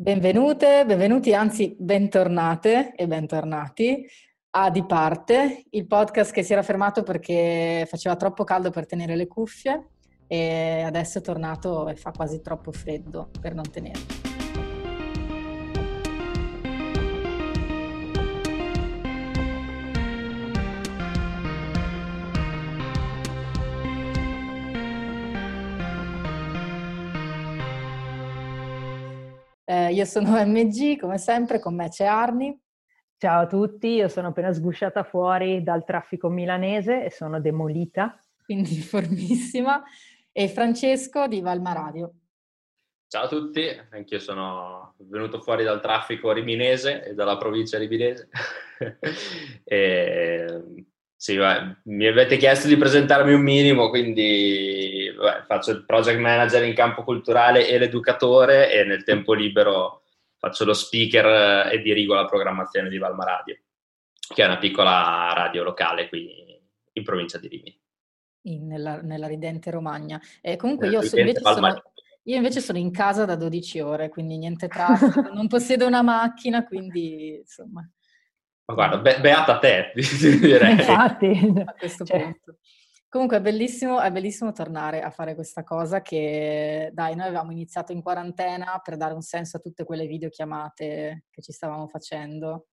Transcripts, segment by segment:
Benvenute, benvenuti, anzi bentornate e bentornati a Di Parte, il podcast che si era fermato perché faceva troppo caldo per tenere le cuffie e adesso è tornato e fa quasi troppo freddo per non tenerle. Io sono MG, come sempre, con me c'è Arni. Ciao a tutti, io sono appena sgusciata fuori dal traffico milanese e sono demolita. Quindi formissima. E Francesco di Valma Radio. Ciao a tutti, anch'io sono venuto fuori dal traffico riminese e dalla provincia riminese. e sì, beh, mi avete chiesto di presentarmi un minimo, quindi beh, faccio il project manager in campo culturale e l'educatore e nel tempo libero faccio lo speaker e dirigo la programmazione di Valma Radio, che è una piccola radio locale qui in provincia di Rimini. In, nella, nella, ridente Romagna. Eh, comunque io, so, invece sono, io, invece sono, in casa da 12 ore, quindi niente traffico, non possiedo una macchina, quindi insomma... Ma guarda, be- beata te, direi. Infatti. A questo cioè. punto. Comunque è bellissimo, è bellissimo tornare a fare questa cosa che, dai, noi avevamo iniziato in quarantena per dare un senso a tutte quelle videochiamate che ci stavamo facendo.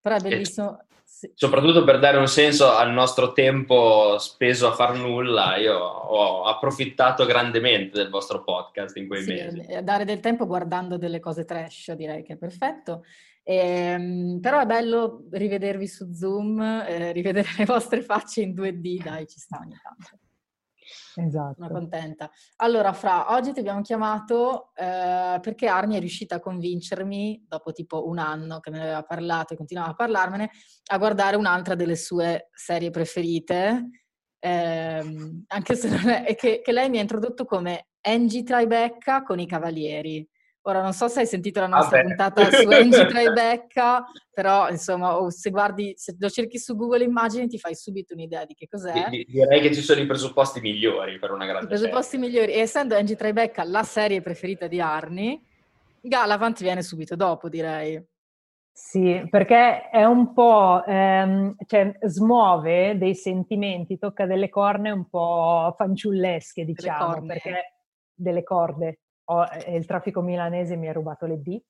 Però è bellissimo. Sì. Soprattutto per dare un senso al nostro tempo speso a far nulla, io ho approfittato grandemente del vostro podcast in quei sì, mesi. Dare del tempo guardando delle cose trash, direi che è perfetto. Eh, però è bello rivedervi su Zoom, eh, rivedere le vostre facce in 2D, dai, ci sta ogni tanto. Esatto. Sono contenta. Allora, Fra, oggi ti abbiamo chiamato eh, perché Arni è riuscita a convincermi, dopo tipo un anno che me ne aveva parlato e continuava a parlarmene, a guardare un'altra delle sue serie preferite, ehm, anche se non è, che, che lei mi ha introdotto come Angie Tribeca con i Cavalieri. Ora non so se hai sentito la nostra Vabbè. puntata su Angie Tribeca, però insomma, se guardi, se lo cerchi su Google Immagini ti fai subito un'idea di che cos'è. Direi che ci sono i presupposti migliori per una grande I presupposti serie. migliori. E essendo Angie Tribeca la serie preferita di Arni, Galavant viene subito dopo, direi. Sì, perché è un po', ehm, cioè smuove dei sentimenti, tocca delle corne un po' fanciullesche, diciamo, delle perché delle corde ho, eh, il traffico milanese mi ha rubato le D,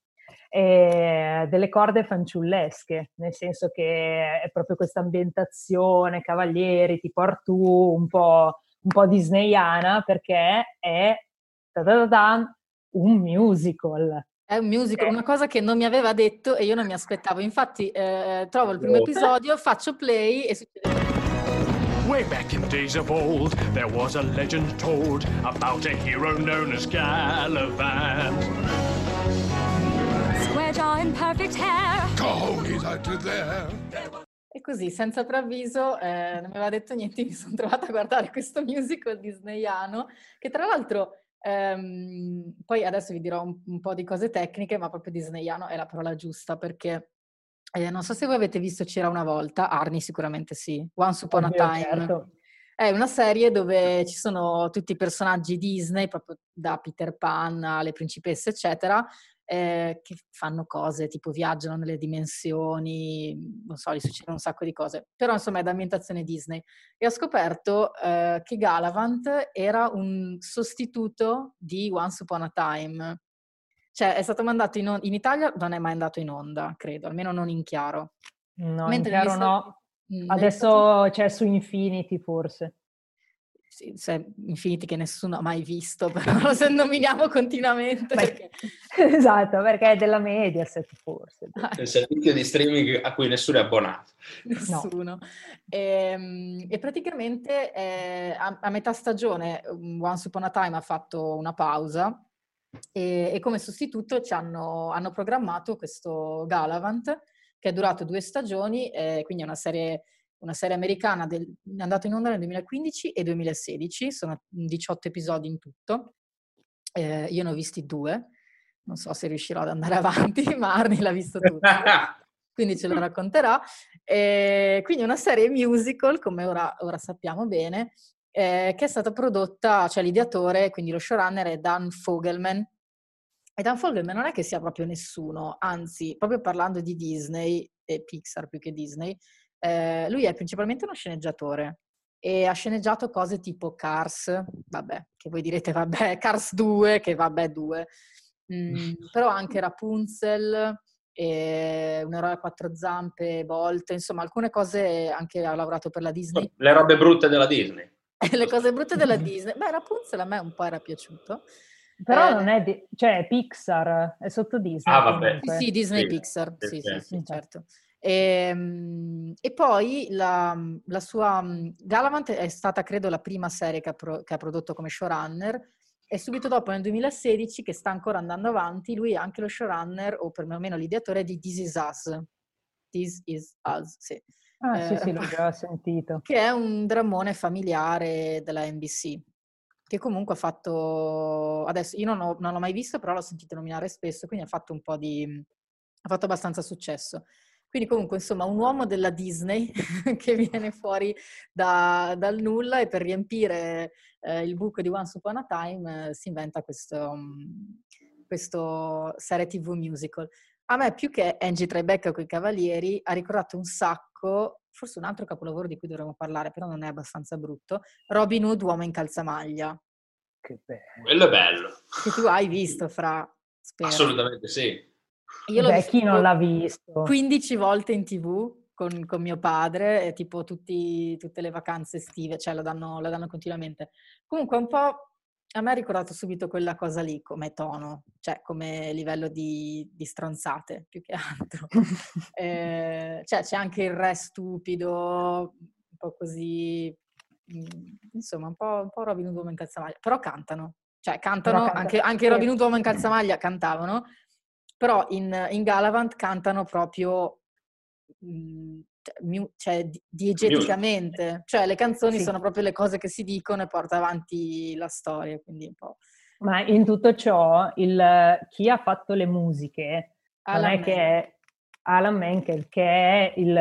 e delle corde fanciullesche, nel senso che è proprio questa ambientazione, cavalieri, tipo Artù, un po', un po' disneyana, perché è un musical. È un musical, una cosa che non mi aveva detto e io non mi aspettavo. Infatti, eh, trovo il primo episodio, faccio play e succede Way back in days of old, there was a legend told about a hero known as Gallivant. Square jaw and perfect hair. Coyotes out to there. E così, senza preavviso, eh, non mi aveva detto niente, mi sono trovata a guardare questo musical disneyano, che tra l'altro, ehm, poi adesso vi dirò un, un, po' di cose tecniche, ma proprio disneyano è la parola giusta, perché eh, non so se voi avete visto C'era una volta, Arni sicuramente sì, Once Upon Ovvio, a Time. Certo. È una serie dove ci sono tutti i personaggi Disney, proprio da Peter Pan alle principesse, eccetera, eh, che fanno cose tipo viaggiano nelle dimensioni, non so, gli succedono un sacco di cose. Però insomma è d'ambientazione Disney. E ho scoperto eh, che Galavant era un sostituto di Once Upon a Time cioè, è stato mandato in, on- in Italia, non è mai andato in onda, credo, almeno non in chiaro. No, Mentre in chiaro no. Mm, Adesso c'è su Infinity forse. Sì, c'è Infinity che nessuno ha mai visto, però se nominiamo continuamente. Perché... esatto, perché è della Mediaset forse. Ah. Il servizio di streaming a cui nessuno è abbonato. Nessuno. No. E, ehm, e, praticamente eh, a, a metà stagione Once Upon a Time ha fatto una pausa e, e come sostituto ci hanno, hanno, programmato questo Galavant che è durato due stagioni, eh, quindi è una serie, una serie americana, del, è andato in onda nel 2015 e 2016, sono 18 episodi in tutto, eh, io ne ho visti due, non so se riuscirò ad andare avanti, ma Arni l'ha visto tutto. quindi ce lo racconterà. E quindi una serie musical, come ora, ora sappiamo bene, eh, che è stata prodotta, cioè l'ideatore, quindi lo showrunner è Dan Fogelman, Ethan Fogelman non è che sia proprio nessuno, anzi, proprio parlando di Disney e Pixar più che Disney, eh, lui è principalmente uno sceneggiatore e ha sceneggiato cose tipo Cars, vabbè, che voi direte vabbè, Cars 2, che vabbè 2, mm, però anche Rapunzel, e un eroe a quattro zampe, Bolt, insomma alcune cose anche ha lavorato per la Disney. Le robe brutte della Disney. Le cose brutte della Disney. Beh, Rapunzel a me un po' era piaciuto. Però eh, non è, di- cioè Pixar, è sotto Disney. Ah, vabbè. Sì, sì, Disney sì, Pixar, sì, sì, sì, certo. E, ehm, e poi la, la, sua Galavant è stata, credo, la prima serie che ha, pro, che ha prodotto come showrunner e subito dopo, nel 2016, che sta ancora andando avanti, lui è anche lo showrunner, o perlomeno l'ideatore di This Is Us. This Is Us, sì. Ah, eh, sì, sì, l'ho già sentito. Che è un drammone familiare della NBC, che comunque ha fatto... Adesso, io non, ho, non l'ho mai visto, però l'ho sentito nominare spesso, quindi ha fatto un po' di... ha fatto abbastanza successo. Quindi comunque, insomma, un uomo della Disney che viene fuori da, dal nulla e per riempire eh, il buco di Once Upon a Time eh, si inventa questo, um, questo serie TV musical. A me più che Angie Tribeca con i Cavalieri ha ricordato un sacco, forse un altro capolavoro di cui dovremmo parlare, però non è abbastanza brutto, Robin Hood, Uomo in calzamaglia. Che bello. Quello è bello. Che tu hai visto, Fra, spero. Assolutamente sì. Io Beh, chi non l'ha visto? 15 volte in tv con, con mio padre, e tipo tutti, tutte le vacanze estive, cioè la danno, la danno continuamente. Comunque un po' a me ha ricordato subito quella cosa lì come tono, cioè come livello di, di stronzate più che altro. eh, cioè c'è anche il re stupido, un po' così, mm, insomma un po', un po' Robin Hood Uomo in calzamaglia, però cantano, cioè cantano, canta. anche, anche Robin Hood Uomo in calzamaglia cantavano, però in, in Galavant cantano proprio mh, mm, cioè, diegeticamente, cioè le canzoni sì. sono proprio le cose che si dicono e porta avanti la storia, quindi un po'. Ma in tutto ciò, il, chi ha fatto le musiche Alan non è che è Alan Menkel, che è il,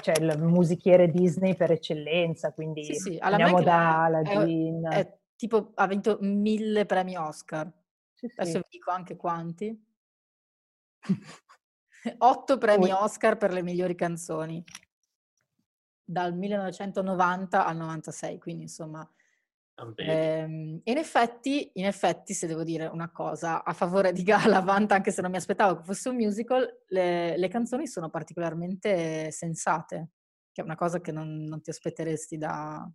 cioè, il, musichiere Disney per eccellenza, quindi sì, sì. andiamo da Aladdin. È, è, tipo, ha vinto mille premi Oscar. Sì, Adesso vi dico anche quanti. Otto premi Oscar per le migliori canzoni dal 1990 al 96, quindi insomma... Ehm, in, effetti, in effetti, se devo dire una cosa a favore di Galavant, anche se non mi aspettavo che fosse un musical, le, le canzoni sono particolarmente sensate, che è una cosa che non, non ti aspetteresti da,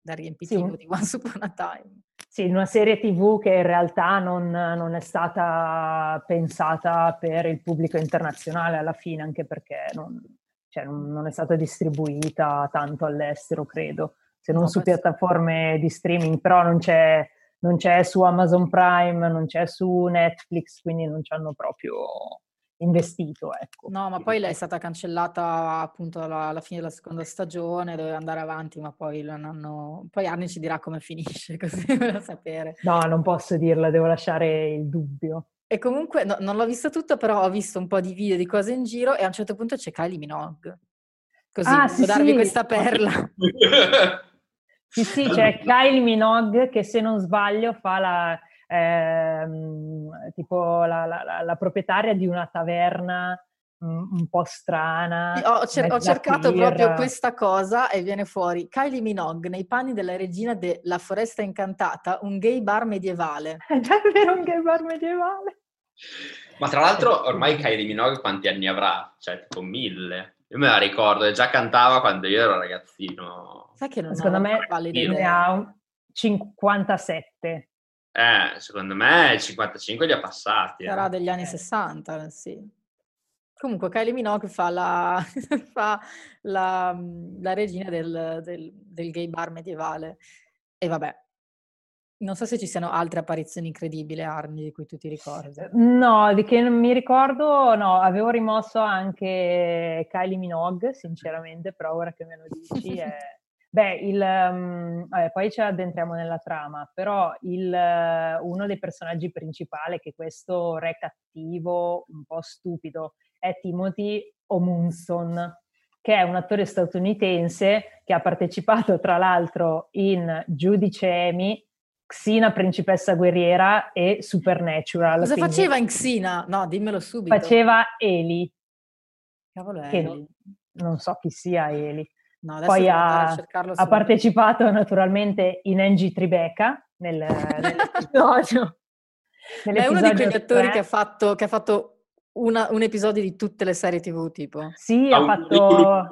da riempitivo sì. di Once Upon a Time. Sì, una serie tv che in realtà non, non, è stata pensata per il pubblico internazionale alla fine, anche perché non, cioè non è stata distribuita tanto all'estero, credo, se non no, su questo... piattaforme di streaming, però non c'è, non c'è su Amazon Prime, non c'è su Netflix, quindi non ci hanno proprio investito. Ecco. No, ma poi lei è stata cancellata appunto alla, alla, fine della seconda stagione, doveva andare avanti, ma poi non hanno... Poi Arni ci dirà come finisce, così da sapere. No, non posso dirla, devo lasciare il dubbio. E comunque no, non l'ho visto tutto, però ho visto un po' di video di cose in giro e a un certo punto c'è Kylie Minogue. Così, ah, sì, darvi sì. questa perla. sì, sì, c'è Kylie Minogue che se non sbaglio fa la ehm, tipo la, la, la, proprietaria di una taverna un po' strana. Ho, cer- ho cercato birra. proprio questa cosa e viene fuori Kylie Minogue nei panni della regina della Foresta Incantata, un gay bar medievale. È già vero un gay bar medievale. Ma tra l'altro ormai Kylie Minogue quanti anni avrà? Cioè tipo mille. Io me la ricordo, già cantava quando io ero ragazzino. Sai che non Secondo me ne ha 57. Eh, secondo me 55 li ha passati. Sarà eh. degli anni eh. 60, sì. Comunque Kylie Minogue fa la, fa la, la regina del, del, del, gay bar medievale. E vabbè, non so se ci siano altre apparizioni incredibili, Armi, di cui tu ti ricordi. No, di che non mi ricordo, no, avevo rimosso anche Kylie Minogue, sinceramente, però ora che me lo dici è Beh, il, um, vabbè, poi ci addentriamo nella trama, però il, uh, uno dei personaggi principali, che è questo re cattivo, un po' stupido, è Timothy Omunson, che è un attore statunitense che ha partecipato tra l'altro in Giudice Emmy Xina principessa guerriera e Supernatural. Cosa faceva in Xina? No, dimmelo subito. Faceva Eli. Cavolo Eli? Non so chi sia Eli. No, Poi ha, ha partecipato naturalmente in Angie Tribeca nel, nell'episodio. è uno di quegli attori che ha fatto, che ha fatto una, un episodio di tutte le serie tv tipo. Sì, ha, ha fatto,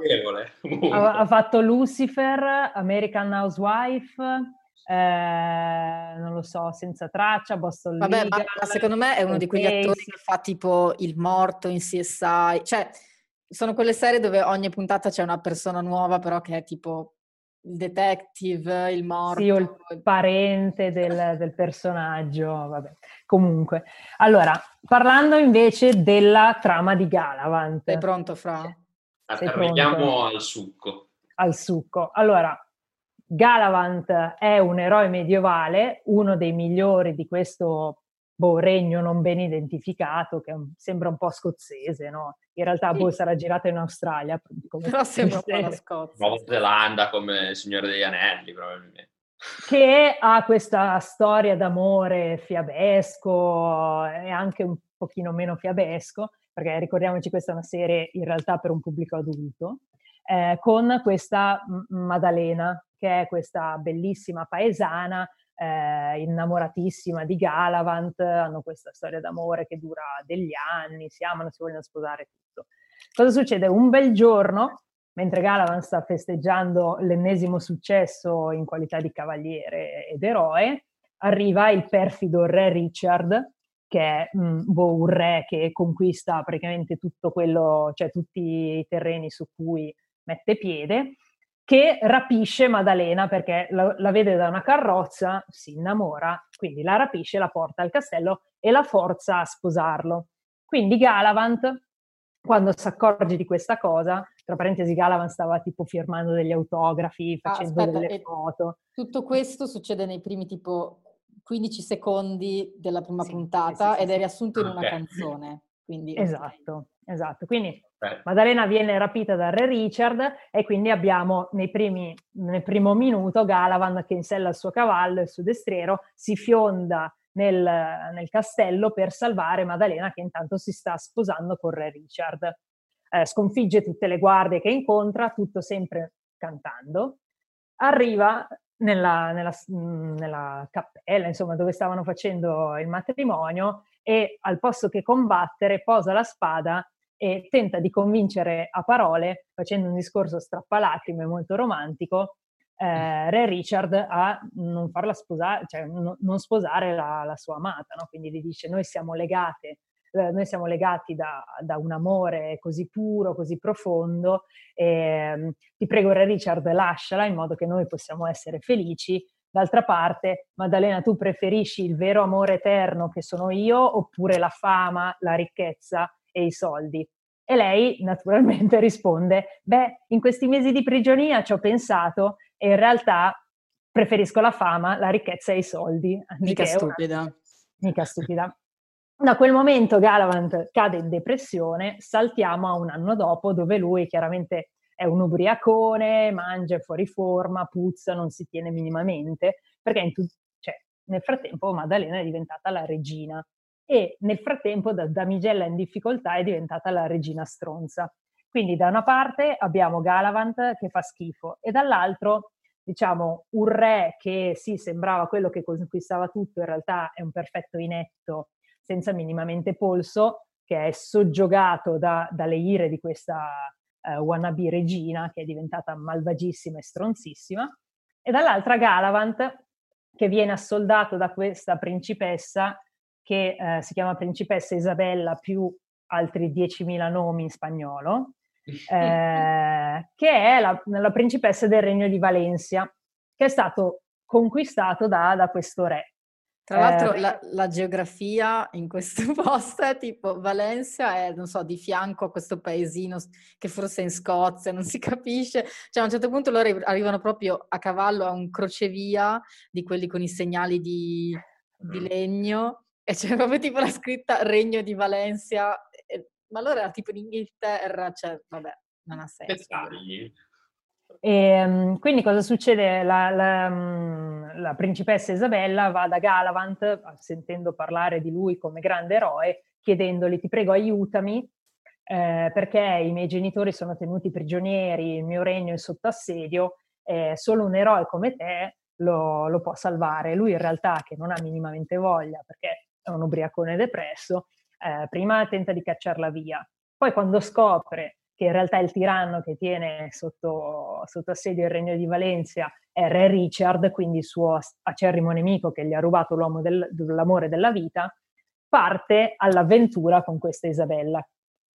ha, ha fatto Lucifer, American Housewife, eh, non lo so, senza traccia, Boston Vabbè, Legal, ma secondo me è uno di quegli attori che fa tipo il morto in CSI, cioè sono quelle serie dove ogni puntata c'è una persona nuova però che è tipo il detective, il morto. Sì, o il parente del, del personaggio, vabbè. Comunque, allora, parlando invece della trama di Galavant. Sei pronto, Fra? Arriviamo al succo. Al succo. Allora, Galavant è un eroe medievale, uno dei migliori di questo boh, regno non ben identificato, che sembra un po' scozzese, no? In realtà sì. boh, sarà girato in Australia. Però sembra un po' la Scozia. Nuova Zelanda come il Signore degli Anelli, probabilmente. Che ha questa storia d'amore fiabesco e anche un pochino meno fiabesco, perché ricordiamoci questa è una serie in realtà per un pubblico adulto, eh, con questa Maddalena, che è questa bellissima paesana eh, innamoratissima di Galavant, hanno questa storia d'amore che dura degli anni, si amano, si vogliono sposare tutto. Cosa succede? Un bel giorno, mentre Galavant sta festeggiando l'ennesimo successo in qualità di cavaliere ed eroe, arriva il perfido re Richard, che è mm, boh, un re che conquista praticamente tutto quello, cioè tutti i terreni su cui mette piede che rapisce Maddalena perché la, la, vede da una carrozza, si innamora, quindi la rapisce, la porta al castello e la forza a sposarlo. Quindi Galavant, quando si accorge di questa cosa, tra parentesi Galavant stava tipo firmando degli autografi, ah, facendo ah, aspetta, delle foto. Tutto questo succede nei primi tipo 15 secondi della prima sì, puntata sì, sì, ed è riassunto in una canzone. Quindi, esatto, esatto. Quindi Maddalena viene rapita da Re Richard e quindi abbiamo primi, nel primo minuto Galavan che insella il suo cavallo, il suo destriero, si fionda nel, nel castello per salvare Maddalena che intanto si sta sposando con Re Richard. Eh, sconfigge tutte le guardie che incontra, tutto sempre cantando. Arriva nella, nella, nella cappella, insomma, dove stavano facendo il matrimonio e al posto che combattere posa la spada e tenta di convincere a parole, facendo un discorso strappalacrime molto romantico, eh, Re Richard a non farla sposare, cioè no, non sposare la, la, sua amata, no? quindi gli dice noi siamo legate, eh, noi siamo legati da, da, un amore così puro, così profondo, e, ehm, ti prego Re Richard lasciala in modo che noi possiamo essere felici, D'altra parte, Maddalena, tu preferisci il vero amore eterno che sono io oppure la fama, la ricchezza e i soldi? E lei naturalmente risponde, beh, in questi mesi di prigionia ci ho pensato e in realtà preferisco la fama, la ricchezza e i soldi. Mica stupida. Una... Mica stupida. Da quel momento Galavant cade in depressione, saltiamo a un anno dopo dove lui chiaramente è un ubriacone, mangia fuori forma, puzza, non si tiene minimamente, perché tu- cioè, nel frattempo Maddalena è diventata la regina e nel frattempo da damigella in difficoltà è diventata la regina stronza. Quindi da una parte abbiamo Galavant che fa schifo e dall'altro diciamo un re che sì sembrava quello che conquistava tutto, in realtà è un perfetto inetto senza minimamente polso, che è soggiogato da, dalle ire di questa uh, wannabe regina che è diventata malvagissima e stronzissima, e dall'altra Galavant che viene assoldato da questa principessa che uh, si chiama principessa Isabella più altri 10.000 nomi in spagnolo, eh, che è la, la, principessa del regno di Valencia, che è stato conquistato da, da questo re. Tra l'altro eh, la, la, geografia in questo posto è tipo Valencia è, non so, di fianco a questo paesino che forse è in Scozia, non si capisce. Cioè a un certo punto loro arrivano proprio a cavallo a un crocevia di quelli con i segnali di, di legno e c'è proprio tipo la scritta Regno di Valencia. E, ma allora era tipo in Inghilterra, cioè vabbè, non ha senso. Dettagli. E, um, quindi cosa succede? La, la, um, la, principessa Isabella va da Galavant, sentendo parlare di lui come grande eroe, chiedendogli ti prego aiutami eh, perché i miei genitori sono tenuti prigionieri, il mio regno è sotto assedio, eh, solo un eroe come te lo, lo, può salvare. Lui in realtà, che non ha minimamente voglia perché un ubriacone depresso, eh, prima tenta di cacciarla via, poi quando scopre che in realtà il tiranno che tiene sotto, sotto assedio il regno di Valencia è Re Richard, quindi il suo acerrimo nemico che gli ha rubato l'uomo del, l'amore della vita, parte all'avventura con questa Isabella,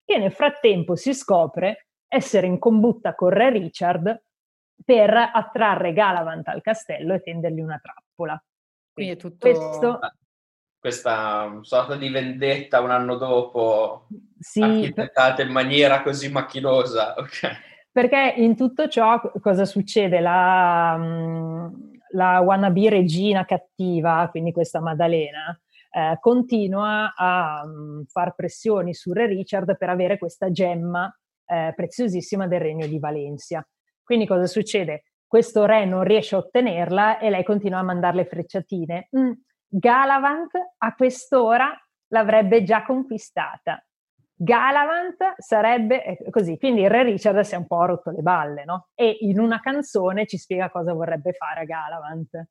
che nel frattempo si scopre essere in combutta con Re Richard per attrarre Galavant al castello e tendergli una trappola. Quindi è tutto... Questo... Questa sorta di vendetta un anno dopo, sì, architettata in maniera così macchinosa. Okay. Perché in tutto ciò cosa succede? La, la wannabe regina cattiva, quindi questa Maddalena, eh, continua a um, far pressioni su Re Richard per avere questa gemma eh, preziosissima del regno di Valencia. Quindi cosa succede? Questo re non riesce a ottenerla e lei continua a mandarle frecciatine. Mm, Galavant a quest'ora l'avrebbe già conquistata. Galavant sarebbe eh, così, quindi il re Richard si è un po' rotto le balle, no? E in una canzone ci spiega cosa vorrebbe fare a Galavant,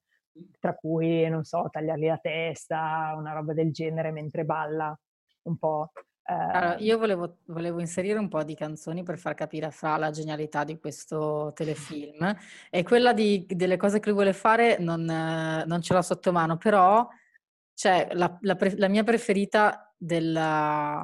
tra cui, non so, tagliargli la testa, una roba del genere mentre balla un po'. Allora, io volevo, volevo, inserire un po' di canzoni per far capire fra la genialità di questo telefilm e quella di, delle cose che lui vuole fare non, non ce l'ho sotto mano, però c'è la, la, la mia preferita della,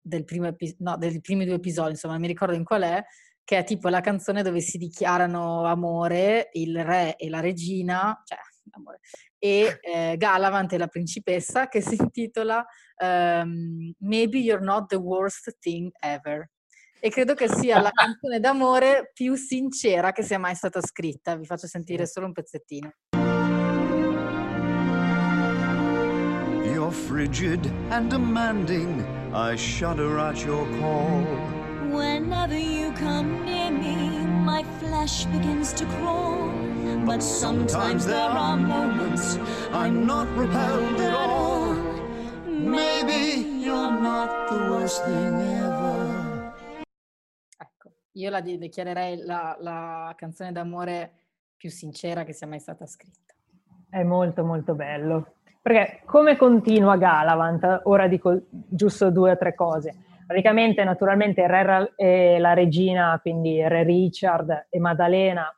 del primo epi, no, dei primi due episodi, insomma non mi ricordo in qual è, che è tipo la canzone dove si dichiarano amore il re e la regina, cioè amore, e eh, Galavant e la principessa che si intitola um, Maybe You're Not the Worst Thing Ever. E credo che sia la canzone d'amore più sincera che sia mai stata scritta. Vi faccio sentire solo un pezzettino. You're frigid and demanding. I shudder at your call. Whenever you come near me, my flesh begins to crawl. But sometimes there are moments I'm not repelled at all. Maybe you're not the worst thing ever. Ecco, io la dichiarerei la, la canzone d'amore più sincera che sia mai stata scritta. È molto molto bello. Perché come continua Galavant? Ora dico giusto due o tre cose. Praticamente, naturalmente, il re e la regina, quindi Re Richard e Maddalena,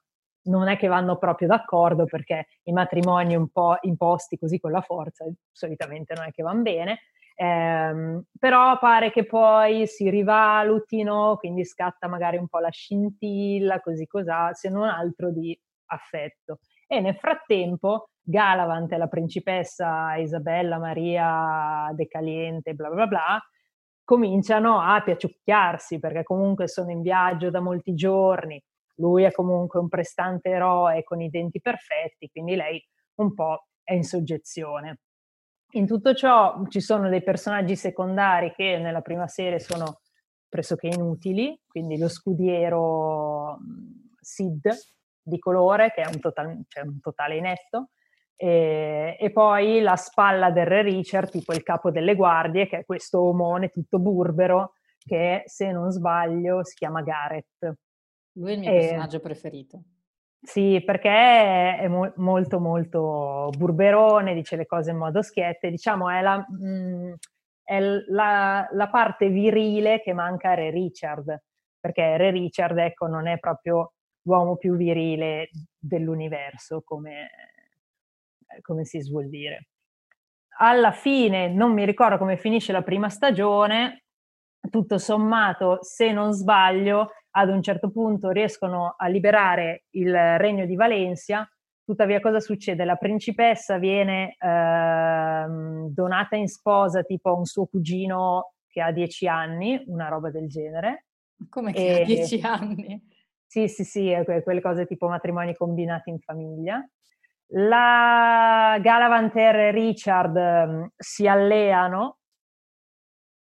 non è che vanno proprio d'accordo perché i matrimoni un po' imposti così con la forza solitamente non è che vanno bene, ehm, però pare che poi si rivalutino, quindi scatta magari un po' la scintilla, così cos'ha, se non altro di affetto. E nel frattempo Galavant e la principessa Isabella Maria De Caliente, bla bla bla, cominciano a piaciucchiarsi perché comunque sono in viaggio da molti giorni, lui è comunque un prestante eroe con i denti perfetti, quindi lei un po' è in soggezione. In tutto ciò ci sono dei personaggi secondari che nella prima serie sono pressoché inutili, quindi lo scudiero Sid di colore, che è un, total, cioè un totale inetto, e, e, poi la spalla del re Richard, tipo il capo delle guardie, che è questo omone tutto burbero, che se non sbaglio si chiama Gareth. Lui è il mio e, personaggio preferito. Sì, perché è mo- molto molto burberone, dice le cose in modo schiette, diciamo è, la, mh, mm, è la, la, parte virile che manca a Re Richard, perché Re Richard ecco, non è proprio l'uomo più virile dell'universo, come, come si suol dire. Alla fine, non mi ricordo come finisce la prima stagione, tutto sommato, se non sbaglio, ad un certo punto riescono a liberare il regno di Valencia, tuttavia cosa succede? La principessa viene eh, donata in sposa tipo a un suo cugino che ha dieci anni, una roba del genere. Come che e... ha dieci anni? Sì, sì, sì, quelle cose tipo matrimoni combinati in famiglia. La Galavanter e Richard um, si alleano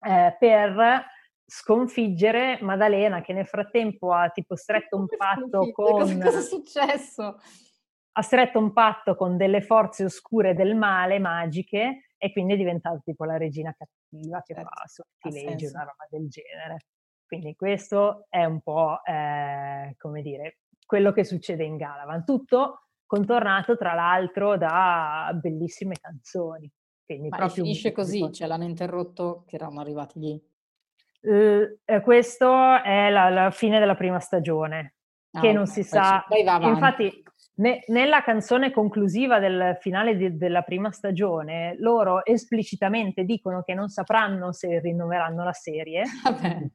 eh, per sconfiggere Maddalena che nel frattempo ha tipo stretto un patto con... Cosa, cosa è successo? Ha stretto un patto con delle forze oscure del male, magiche, e quindi è diventata tipo la regina cattiva che certo, fa sortileggi, una roba del genere. Quindi questo è un po', eh, come dire, quello che succede in Galavan. Tutto contornato tra l'altro da bellissime canzoni. Quindi Ma proprio finisce così, cioè l'hanno interrotto che erano arrivati lì. Uh, questo è la, la, fine della prima stagione, ah, che non si sa. Infatti, ne, nella canzone conclusiva del finale di, della prima stagione, loro esplicitamente dicono che non sapranno se rinnoveranno la serie. Vabbè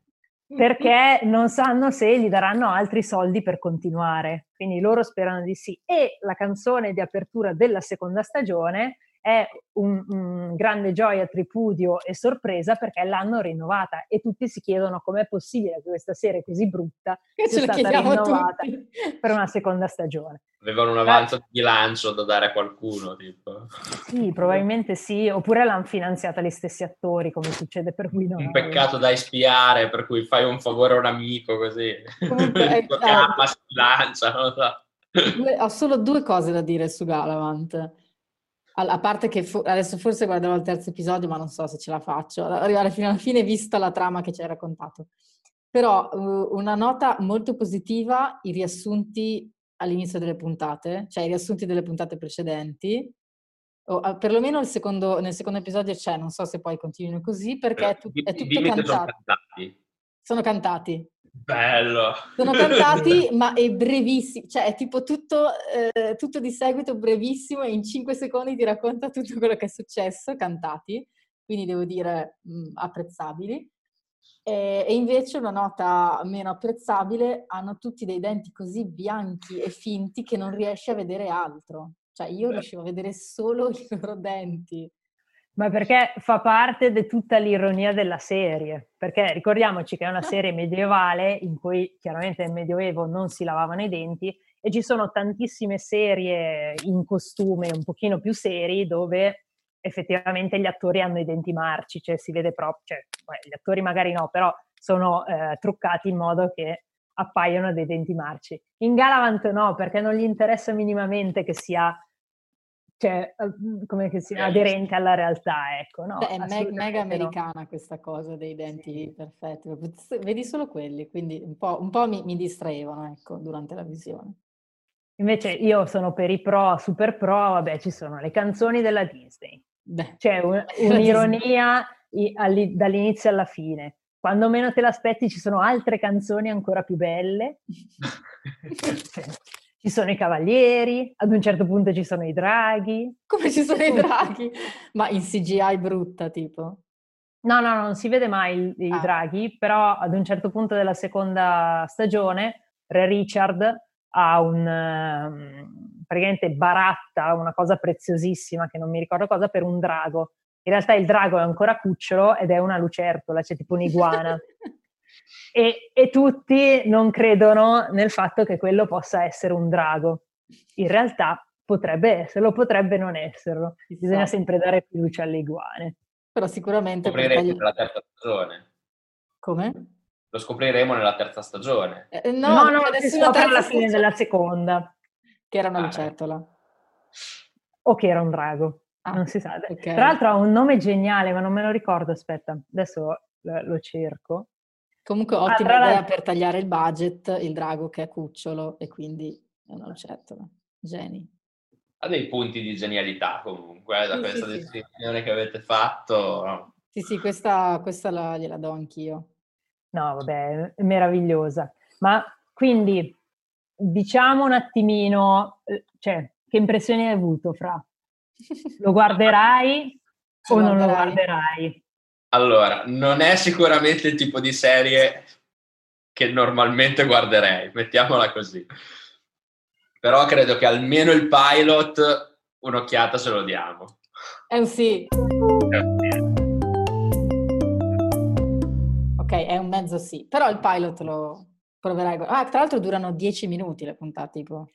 perché non sanno se gli daranno altri soldi per continuare. Quindi loro sperano di sì. E la canzone di apertura della seconda stagione è un, un, grande gioia, tripudio e sorpresa perché l'hanno rinnovata e tutti si chiedono com'è possibile che questa serie così brutta che sia stata rinnovata tutti. per una seconda stagione. Avevano un avanzo di bilancio da dare a qualcuno, tipo. Sì, probabilmente sì, oppure l'hanno finanziata gli stessi attori, come succede per cui noi. Un peccato da espiare, per cui fai un favore a un amico così. Comunque, eh, K si bilancia, non lo so. Ho solo due cose da dire su Galavant a parte che fo- adesso forse guarderò il terzo episodio, ma non so se ce la faccio, arrivare fino alla fine vista la trama che ci hai raccontato. Però uh, una nota molto positiva, i riassunti all'inizio delle puntate, cioè i riassunti delle puntate precedenti, o perlomeno secondo, nel secondo episodio c'è, non so se poi continuino così, perché è, tu- è tutto cantato. Sono cantati. Sono cantati. Bello! Sono cantati, ma è brevissimo, cioè è tipo tutto, eh, tutto, di seguito brevissimo e in 5 secondi ti racconta tutto quello che è successo, cantati, quindi devo dire mh, mm, apprezzabili. E, e, invece una nota meno apprezzabile, hanno tutti dei denti così bianchi e finti che non riesci a vedere altro. Cioè io riuscivo a vedere solo i loro denti. Ma perché fa parte di tutta l'ironia della serie, perché ricordiamoci che è una serie medievale in cui chiaramente nel Medioevo non si lavavano i denti e ci sono tantissime serie in costume un pochino più seri dove effettivamente gli attori hanno i denti marci, cioè si vede proprio, cioè, gli attori magari no, però sono eh, truccati in modo che appaiono dei denti marci. In Galavant no, perché non gli interessa minimamente che sia cioè, mhmm, come che sia, aderente alla realtà, ecco. No, Beh, è me- mega americana no. questa cosa dei denti sì. perfetti, vedi solo quelli, quindi un po', un po mi, mi, distraevano, ecco, durante la visione. Invece io sono per i pro, super pro, vabbè, ci sono le canzoni della Disney. Beh, C'è un, un'ironia Disney. dall'inizio alla fine. Quando meno te l'aspetti ci sono altre canzoni ancora più belle. ci sono i cavalieri, ad un certo punto ci sono i draghi. Come ci sono i draghi? Ma in CGI brutta, tipo? No, no, non si vede mai i, ah. draghi, però ad un certo punto della seconda stagione Re Richard ha un um, praticamente baratta una cosa preziosissima che non mi ricordo cosa per un drago. In realtà il drago è ancora cucciolo ed è una lucertola, c'è cioè tipo un'iguana. E, e, tutti non credono nel fatto che quello possa essere un drago. In realtà potrebbe esserlo, potrebbe non esserlo. Bisogna sempre dare fiducia alle iguane. Però sicuramente... Lo scopriremo nella terza stagione. Come? Lo scopriremo nella terza stagione. Eh, no, no, no si scopre alla fine stagione. della seconda. Che era una ah. lucertola. O che era un drago. Ah, non si sa. Okay. Tra l'altro ha un nome geniale, ma non me lo ricordo, aspetta, adesso lo cerco. Comunque ottima ah, idea per tagliare il budget, il drago che è cucciolo e quindi è una lucertola. Geni. Ha dei punti di genialità comunque, eh, da sì, questa sì, descrizione sì. che avete fatto. Sì, sì, questa, questa la, gliela do anch'io. No, vabbè, è meravigliosa. Ma quindi diciamo un attimino, eh, cioè, che impressioni hai avuto, Fra? Lo guarderai o non lo guarderai? Allora, non è sicuramente il tipo di serie che normalmente guarderei, mettiamola così. Però credo che almeno il pilot un'occhiata se lo diamo. È un sì. Ok, è un mezzo sì. Però il pilot lo proverai. Ah, tra l'altro durano 10 minuti le puntate, tipo.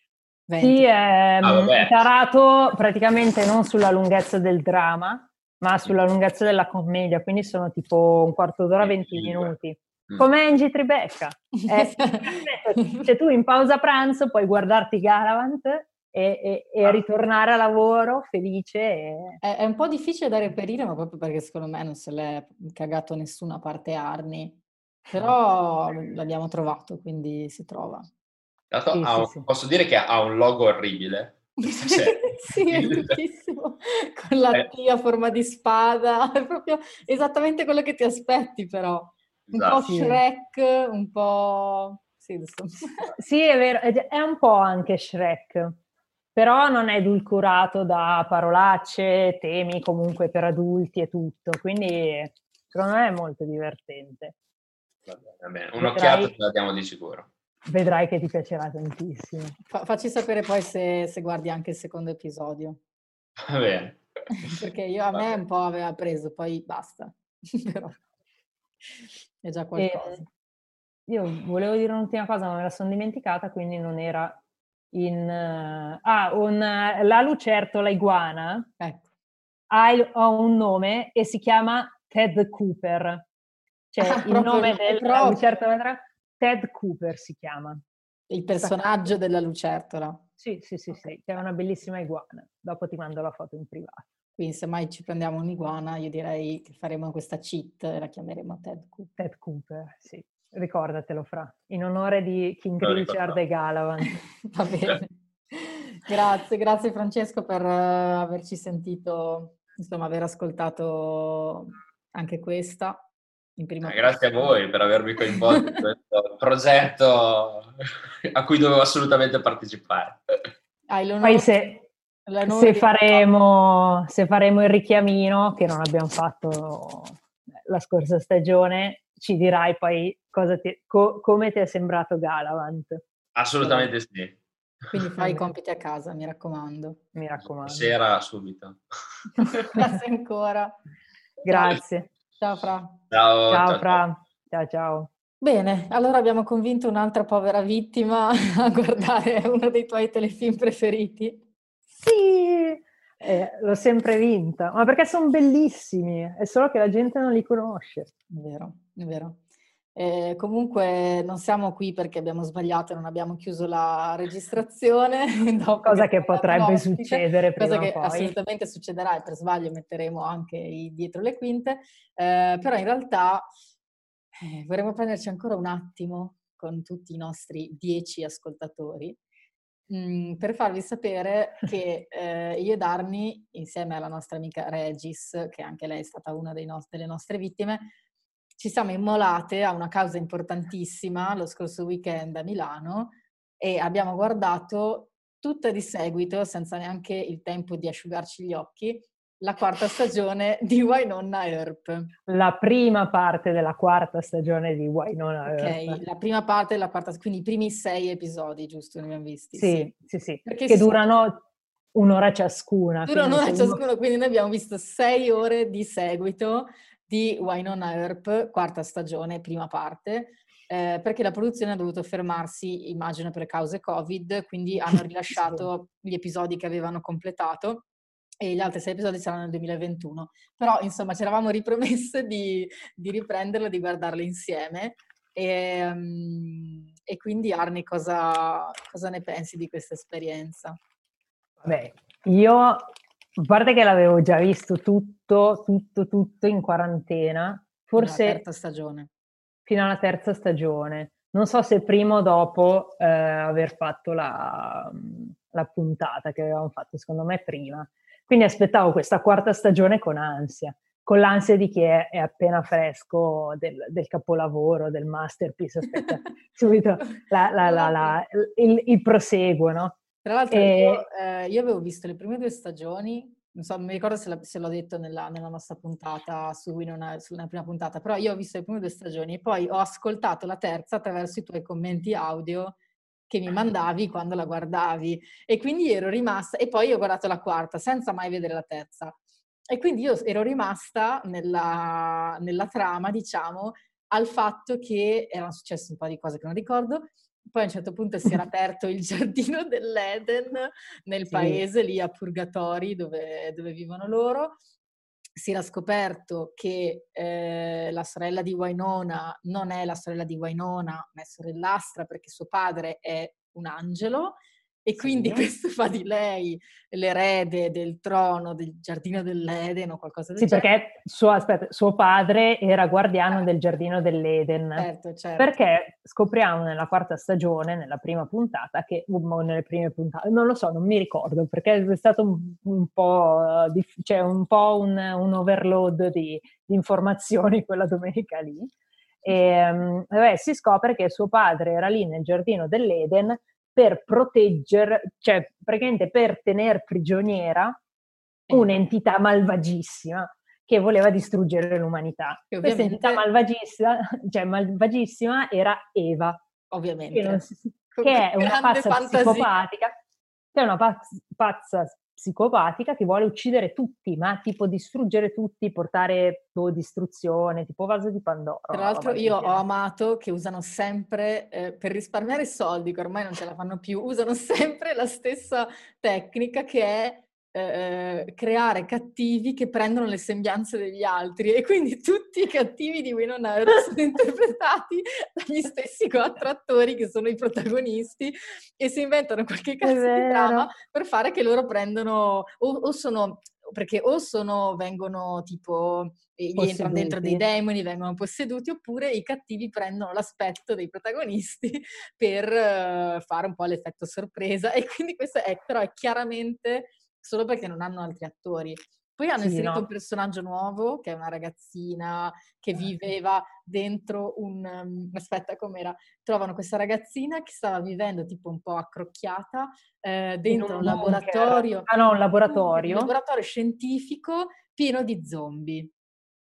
20. Sì, è ah, tarato praticamente non sulla lunghezza del dramma, ma sulla lunghezza della commedia, quindi sono tipo un quarto d'ora, 20 minuti. Mm. Come Angie Tribeca. Eh, cioè tu in pausa pranzo puoi guardarti Galavant e, e, e, ah. ritornare a lavoro felice. E... È, è, un po' difficile da reperire, ma proprio perché secondo me non se l'è cagato nessuna parte Arni. Però l'abbiamo trovato, quindi si trova. Sì, un, sì, posso dire che ha un logo orribile. sì, è bruttissimo. Con la eh. T a forma di spada, è proprio esattamente quello che ti aspetti, però. Un esatto. po' Shrek, un po'... Sì, sì, è vero, è un po' anche Shrek, però non è edulcorato da parolacce, temi comunque per adulti e tutto, quindi secondo me è molto divertente. Va bene, va bene. un'occhiata Vedrai... ce la diamo di sicuro. Vedrai che ti piacerà tantissimo. Fa- facci sapere poi se, se, guardi anche il secondo episodio. Va bene. Perché io, a va me bene. un po' aveva preso, poi basta. Però è già qualcosa. E io volevo dire un'ultima cosa, ma me la sono dimenticata, quindi non era in... Uh, ah, un, uh, la lucertola iguana ecco. ha, il, ha un nome e si chiama Ted Cooper. Cioè ah, il nome della lucertola Ted Cooper si chiama. Il personaggio della lucertola. Sì, sì, sì, okay. sì, che è una bellissima iguana. Dopo ti mando la foto in privato. Quindi se mai ci prendiamo un'iguana, io direi che faremo questa cheat e la chiameremo Ted Cooper. Ted Cooper, sì. Ricordatelo, Fra. In onore di King no, Richard e Galavan. Va bene. grazie, grazie Francesco per uh, averci sentito, insomma, aver ascoltato anche questa. Eh, grazie a voi per avermi coinvolto in questo progetto a cui dovevo assolutamente partecipare. Poi se, se, faremo, se faremo il richiamino, che non abbiamo fatto la scorsa stagione, ci dirai poi ti, co, come ti è sembrato Galavant. Assolutamente sì. Quindi fai i compiti a casa, mi raccomando. Mi raccomando. Sera subito. Grazie ancora. Grazie. Ciao Fra. Ciao, ciao, ciao Fra. Ciao ciao. Bene, allora abbiamo convinto un'altra povera vittima a guardare uno dei tuoi telefilm preferiti. Sì, eh, l'ho sempre vinta, ma perché sono bellissimi, è solo che la gente non li conosce. È vero, è vero. Eh, comunque non siamo qui perché abbiamo sbagliato e non abbiamo chiuso la registrazione. cosa che potrebbe succedere Cosa che poi. assolutamente succederà e per sbaglio metteremo anche dietro le quinte. Eh, però in realtà eh, vorremmo prenderci ancora un attimo con tutti i nostri dieci ascoltatori mh, mm, per farvi sapere che eh, io ed Arni, insieme alla nostra amica Regis, che anche lei è stata una no- delle nostre vittime, ci siamo immolate a una causa importantissima lo scorso weekend a Milano e abbiamo guardato tutta di seguito, senza neanche il tempo di asciugarci gli occhi, la quarta stagione di Wynonna Earp. La prima parte della quarta stagione di Wynonna Earp. Ok, la prima parte della quarta, quindi i primi sei episodi, giusto, ne abbiamo visti? Sì, sì, sì. sì. Perché che durano un'ora ciascuna. Durano un'ora ciascuno, quindi noi abbiamo visto sei ore di seguito di Wynonna Earp, quarta stagione, prima parte, eh, perché la produzione ha dovuto fermarsi, immagino, per cause Covid, quindi hanno rilasciato gli episodi che avevano completato e gli altri sei episodi saranno nel 2021. Però, insomma, ci eravamo ripromesse di, di riprenderlo, di guardarlo insieme. E, um, e quindi, Arni, cosa, cosa ne pensi di questa esperienza? Beh, io a parte che l'avevo già visto tutto, tutto, tutto in quarantena, forse... Fino alla terza stagione. Fino alla terza stagione. Non so se prima o dopo eh, aver fatto la, la puntata che avevamo fatto, secondo me prima. Quindi aspettavo questa quarta stagione con ansia, con l'ansia di chi è, è appena fresco del, del, capolavoro, del masterpiece, aspetta subito la, la, il, il proseguo, no? Tra l'altro e... io, eh, io, avevo visto le prime due stagioni, non so, non mi ricordo se, la, se l'ho detto nella, nella, nostra puntata, su Winona, sulla prima puntata, però io ho visto le prime due stagioni e poi ho ascoltato la terza attraverso i tuoi commenti audio che mi mandavi quando la guardavi e quindi ero rimasta, e poi ho guardato la quarta senza mai vedere la terza. E quindi io ero rimasta nella, nella trama, diciamo, al fatto che erano successe un po' di cose che non ricordo, poi a un certo punto si era aperto il giardino dell'Eden nel sì. paese lì a Purgatori dove, dove vivono loro si era scoperto che eh, la sorella di Wainona non è la sorella di Wainona, ma è sorellastra perché suo padre è un angelo e quindi sì. questo fa di lei l'erede del trono del giardino dell'Eden o qualcosa del sì, genere. Sì, perché suo, aspetta, suo, padre era guardiano eh. del giardino dell'Eden. Certo, certo. Perché scopriamo nella quarta stagione, nella prima puntata, che, o nelle prime puntate, non lo so, non mi ricordo, perché è stato un, un po', di, cioè un, po un, un overload di, di, informazioni quella domenica lì. E, um, vabbè, si scopre che suo padre era lì nel giardino dell'Eden per proteggere, cioè praticamente per tenere prigioniera un'entità malvagissima che voleva distruggere l'umanità. Questa entità malvagissima, cioè malvagissima era Eva. Ovviamente. Che, si, che è una pazza fantasia. psicopatica, che è una pazza, pazza psicopatica che vuole uccidere tutti, ma tipo distruggere tutti, portare boh, distruzione, tipo vaso di Pandora. Tra l'altro io ho amato che usano sempre, eh, per risparmiare soldi, che ormai non ce la fanno più, usano sempre la stessa tecnica che è eh, creare cattivi che prendono le sembianze degli altri. E quindi tutti i cattivi di Winona sono interpretati dagli stessi quattro attori che sono i protagonisti e si inventano qualche cazzo di drama per fare che loro prendono o, o sono perché o sono, vengono tipo, gli entrano dentro dei demoni, vengono posseduti, oppure i cattivi prendono l'aspetto dei protagonisti per uh, fare un po' l'effetto sorpresa. E quindi questo è, però è chiaramente solo perché non hanno altri attori. Poi hanno sì, inserito no. un personaggio nuovo, che è una ragazzina che ah, viveva dentro un... Um, aspetta, com'era? Trovano questa ragazzina che stava vivendo tipo un po' accrocchiata eh, dentro un, laboratorio. Ah no, un laboratorio. Un laboratorio scientifico pieno di zombie.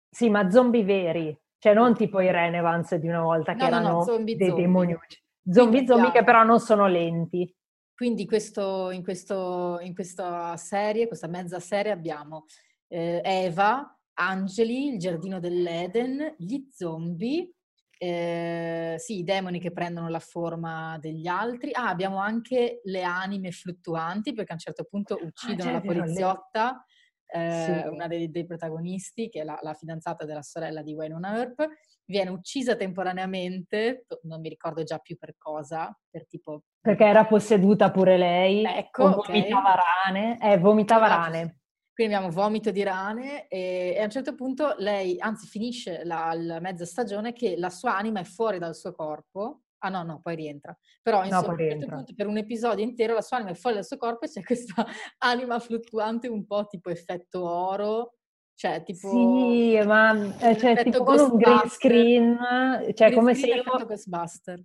Sì, ma zombie veri. Cioè non tipo i Renevans di una volta no, che no, erano no, zombie, dei zombie. demoniucci. Zombie, zombie che però non sono lenti. Quindi questo, in, questo, in, questa serie, questa mezza serie, abbiamo eh, Eva, Angeli, il giardino dell'Eden, gli zombie, eh, sì, i demoni che prendono la forma degli altri. Ah, abbiamo anche le anime fluttuanti, perché a un certo punto ah, uccidono ah, la poliziotta, eh, sì. una dei, dei, protagonisti, che è la, la, fidanzata della sorella di Wynonna Earp, viene uccisa temporaneamente, non mi ricordo già più per cosa, per tipo... Perché era posseduta pure lei, ecco, vomitava okay. rane, eh, vomitava rane. Quindi abbiamo vomito di rane e, e, a un certo punto lei, anzi finisce la, la, mezza stagione che la sua anima è fuori dal suo corpo. Ah no, no, poi rientra. Però insomma, no, a un certo punto per un episodio intero la sua anima è fuori dal suo corpo e c'è questa anima fluttuante un po' tipo effetto oro cioè, tipo... Sì, ma eh, cioè, tipo con un green screen, cioè green come screen se io... Ghostbuster.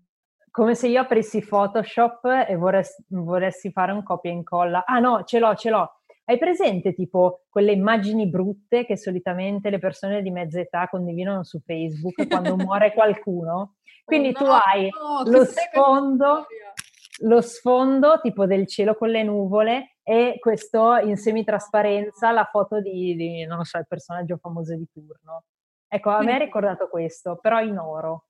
Come se io aprissi Photoshop e vorresti, volessi fare un copia e incolla. Ah no, ce l'ho, ce l'ho. Hai presente tipo quelle immagini brutte che solitamente le persone di mezza età condividono su Facebook quando muore qualcuno? Quindi oh, tu no, hai no, lo sfondo, lo sfondo tipo del cielo con le nuvole e questo in semitrasparenza la foto di, di non lo so, il personaggio famoso di turno. Ecco, a me ha ricordato questo, però in oro.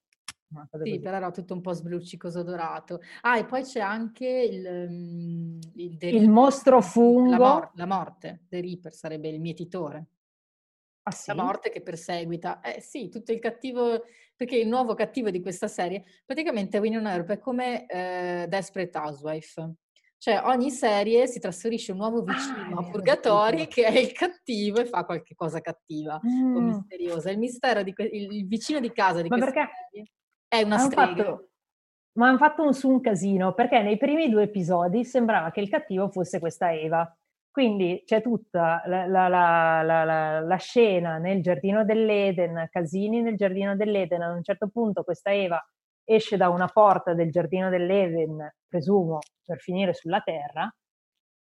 Sì, però era tutto un po' sbluccicoso dorato. Ah, e poi c'è anche il... Um, il, il mostro fungo. La, mor- la, morte, The Reaper sarebbe il mietitore. Ah, sì? La morte che perseguita. Eh sì, tutto il cattivo... Perché il nuovo cattivo di questa serie, praticamente Winona Earp è come eh, Desperate Housewife. Cioè ogni serie si trasferisce un nuovo ah, vicino ah, a Purgatori che è il cattivo e fa qualche cosa cattiva mm. o misteriosa. Il mistero di que- il, il, vicino di casa di Ma questa perché serie è una strega. Fatto, ma hanno fatto un su un casino perché nei primi due episodi sembrava che il cattivo fosse questa Eva. Quindi c'è tutta la, la, la, la, scena nel giardino dell'Eden, casini nel giardino dell'Eden. A un certo punto questa Eva esce da una porta del giardino dell'Eden, presumo, per finire sulla Terra,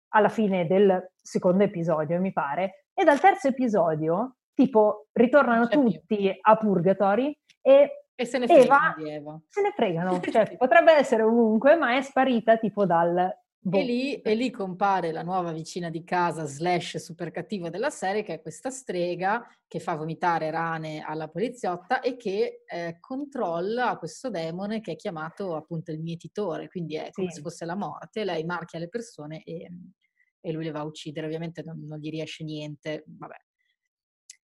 alla fine del secondo episodio, mi pare, e dal terzo episodio, tipo, ritornano tutti più. a Purgatory e e se ne fregano Eva, Eva. Se ne fregano, cioè potrebbe essere ovunque, ma è sparita tipo dal Boh. E, lì, e, lì, compare la nuova vicina di casa slash super cattiva della serie che è questa strega che fa vomitare rane alla poliziotta e che eh, controlla questo demone che è chiamato appunto il mietitore, quindi è come sì. se fosse la morte, lei marchia le persone e, e lui le va a uccidere, ovviamente non, non gli riesce niente, vabbè.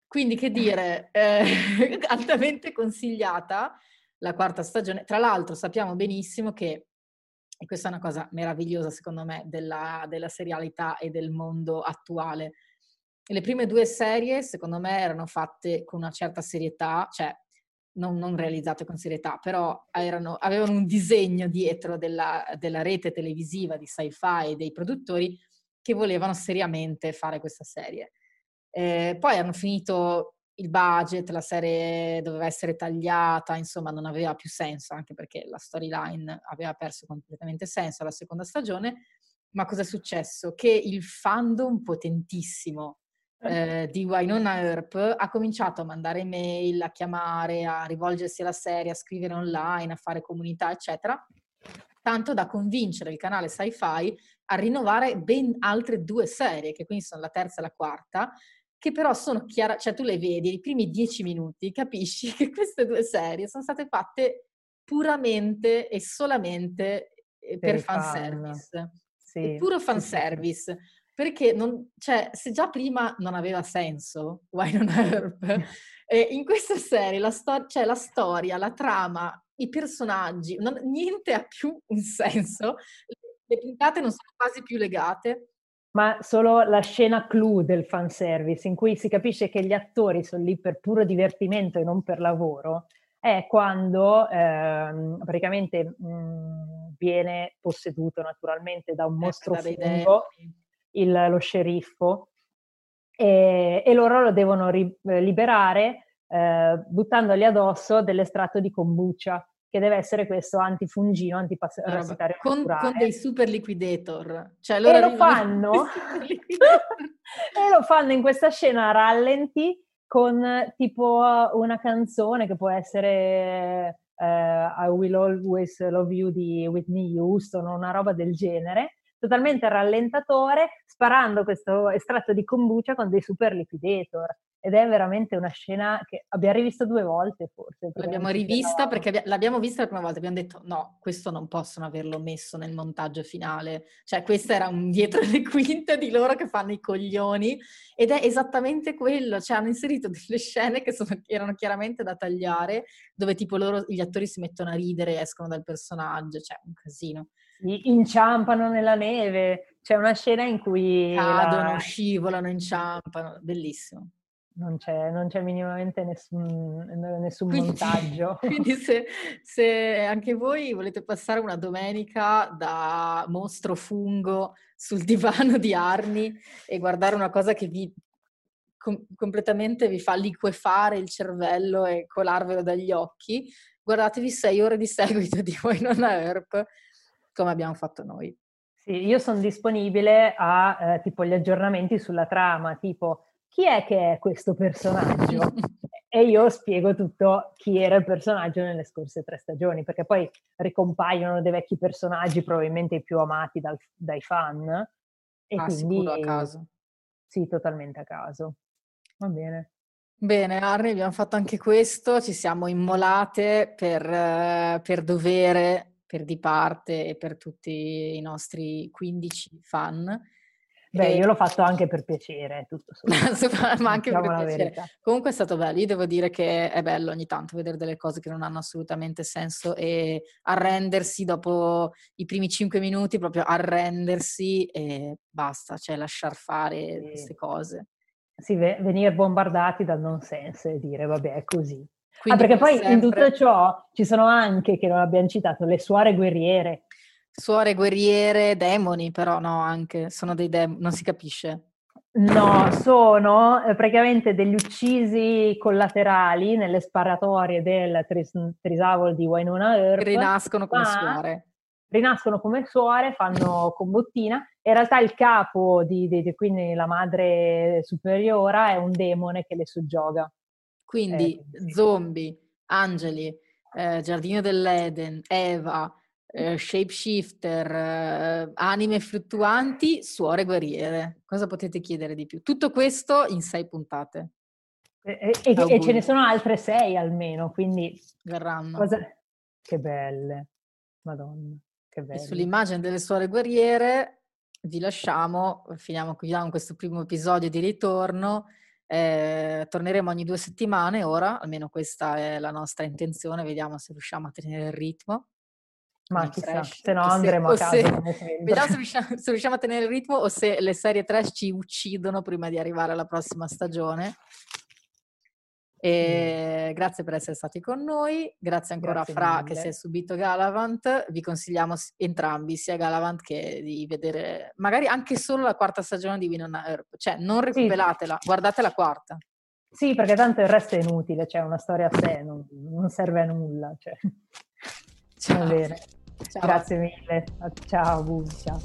quindi che dire, eh, altamente consigliata la quarta stagione. Tra l'altro sappiamo benissimo che, e questa è una cosa meravigliosa secondo me della, della serialità e del mondo attuale, le prime due serie secondo me erano fatte con una certa serietà, cioè non, non realizzate con serietà, però erano, avevano un disegno dietro della, della rete televisiva di sci-fi e dei produttori che volevano seriamente fare questa serie. Eh, poi hanno finito il budget, la serie doveva essere tagliata, insomma non aveva più senso, anche perché la storyline aveva perso completamente senso alla seconda stagione. Ma cosa è successo? Che il fandom potentissimo eh, di Wynonna Earp ha cominciato a mandare email, a chiamare, a rivolgersi alla serie, a scrivere online, a fare comunità, eccetera, tanto da convincere il canale Sci-Fi a rinnovare ben altre due serie, che quindi sono la terza e la quarta, che però sono chiare, cioè tu le vedi, i primi dieci minuti capisci che queste due serie sono state fatte puramente e solamente eh, per, per fanservice. Fan. Sì, puro fanservice. Sì. Perché non, cioè, se già prima non aveva senso Why Non Herb, eh, in questa serie la, sto- cioè, la storia, la trama, i personaggi, non, niente ha più un senso. Le puntate non sono quasi più legate. Ma solo la scena clou del fanservice, in cui si capisce che gli attori sono lì per puro divertimento e non per lavoro, è quando eh, praticamente mh, viene posseduto naturalmente da un ecco, mostro fungo il, lo sceriffo e, e, loro lo devono ri, liberare eh, buttandogli addosso dell'estratto di kombucha che deve essere questo antifungino, antiparassitario con, con, dei super liquidator. Cioè, loro e lo fanno e lo fanno in questa scena a rallenti con tipo una canzone che può essere uh, I Will Always Love You di Whitney Houston o una roba del genere totalmente rallentatore, sparando questo estratto di kombucha con dei super liquidator. Ed è veramente una scena che abbiamo rivisto due volte forse. L'abbiamo rivista perché l'abbiamo vista la prima volta, abbiamo detto no, questo non possono averlo messo nel montaggio finale. Cioè questo era un dietro le quinte di loro che fanno i coglioni ed è esattamente quello, cioè hanno inserito delle scene che sono, erano chiaramente da tagliare, dove tipo loro, gli attori si mettono a ridere escono dal personaggio, cioè un casino inciampano nella neve. C'è una scena in cui cadono, la... scivolano, inciampano, bellissimo. Non c'è, non c'è minimamente nessun, nessun quindi, montaggio. Quindi se, se, anche voi volete passare una domenica da mostro fungo sul divano di Arni e guardare una cosa che vi com- completamente vi fa liquefare il cervello e colarvelo dagli occhi, guardatevi sei ore di seguito di Wynonna Earp come abbiamo fatto noi. Sì, io sono disponibile a eh, tipo gli aggiornamenti sulla trama, tipo chi è che è questo personaggio? e io spiego tutto chi era il personaggio nelle scorse tre stagioni, perché poi ricompaiono dei vecchi personaggi, probabilmente i più amati dal, dai fan. E ah, quindi, a caso. Sì, totalmente a caso. Va bene. Bene, Arne, abbiamo fatto anche questo, ci siamo immolate per, uh, per dovere per Di Parte e per tutti i nostri 15 fan. Beh, e... io l'ho fatto anche per piacere, tutto Ma anche per piacere. Verità. Comunque è stato bello, io devo dire che è bello ogni tanto vedere delle cose che non hanno assolutamente senso e arrendersi dopo i primi 5 minuti, proprio arrendersi e basta, cioè lasciar fare sì. queste cose. Sì, venire bombardati dal non senso e dire vabbè è così. Ah, perché poi sempre... in tutto ciò ci sono anche, che non abbiamo citato, le suore guerriere. Suore guerriere, demoni però no, anche, sono dei demoni, non si capisce. No, sono eh, praticamente degli uccisi collaterali nelle sparatorie del tris- Trisavol di Wynonna Earp. Rinascono come suore. Rinascono come suore, fanno combottina. In realtà il capo, di, di, di, quindi la madre superiora, è un demone che le soggioga. Quindi eh, zombie, angeli, eh, giardino dell'Eden, Eva, eh, shapeshifter, eh, anime fluttuanti, suore guerriere. Cosa potete chiedere di più? Tutto questo in sei puntate. E, e, e ce ne sono altre sei almeno, quindi... Verranno. Cosa... Che belle, madonna, che belle. E sull'immagine delle suore guerriere vi lasciamo, finiamo qui con questo primo episodio di ritorno Eh, torneremo ogni due settimane ora, almeno questa è la nostra intenzione, vediamo se riusciamo a tenere il ritmo. Ma chissà, se no andremo a casa. Se, vediamo se riusciamo, se riusciamo, a tenere il ritmo o se le serie trash ci uccidono prima di arrivare alla prossima stagione. E mm. Grazie per essere stati con noi, grazie ancora grazie a Fra mille. che si è subito Galavant, vi consigliamo entrambi, sia Galavant che di vedere magari anche solo la quarta stagione di Winona Earp, cioè non recuperatela, sì. guardate la quarta. Sì, perché tanto il resto è inutile, cioè una storia a sé, non, non serve a nulla. Cioè. Ciao. Ciao. Grazie mille. Ciao, Bu. Ciao.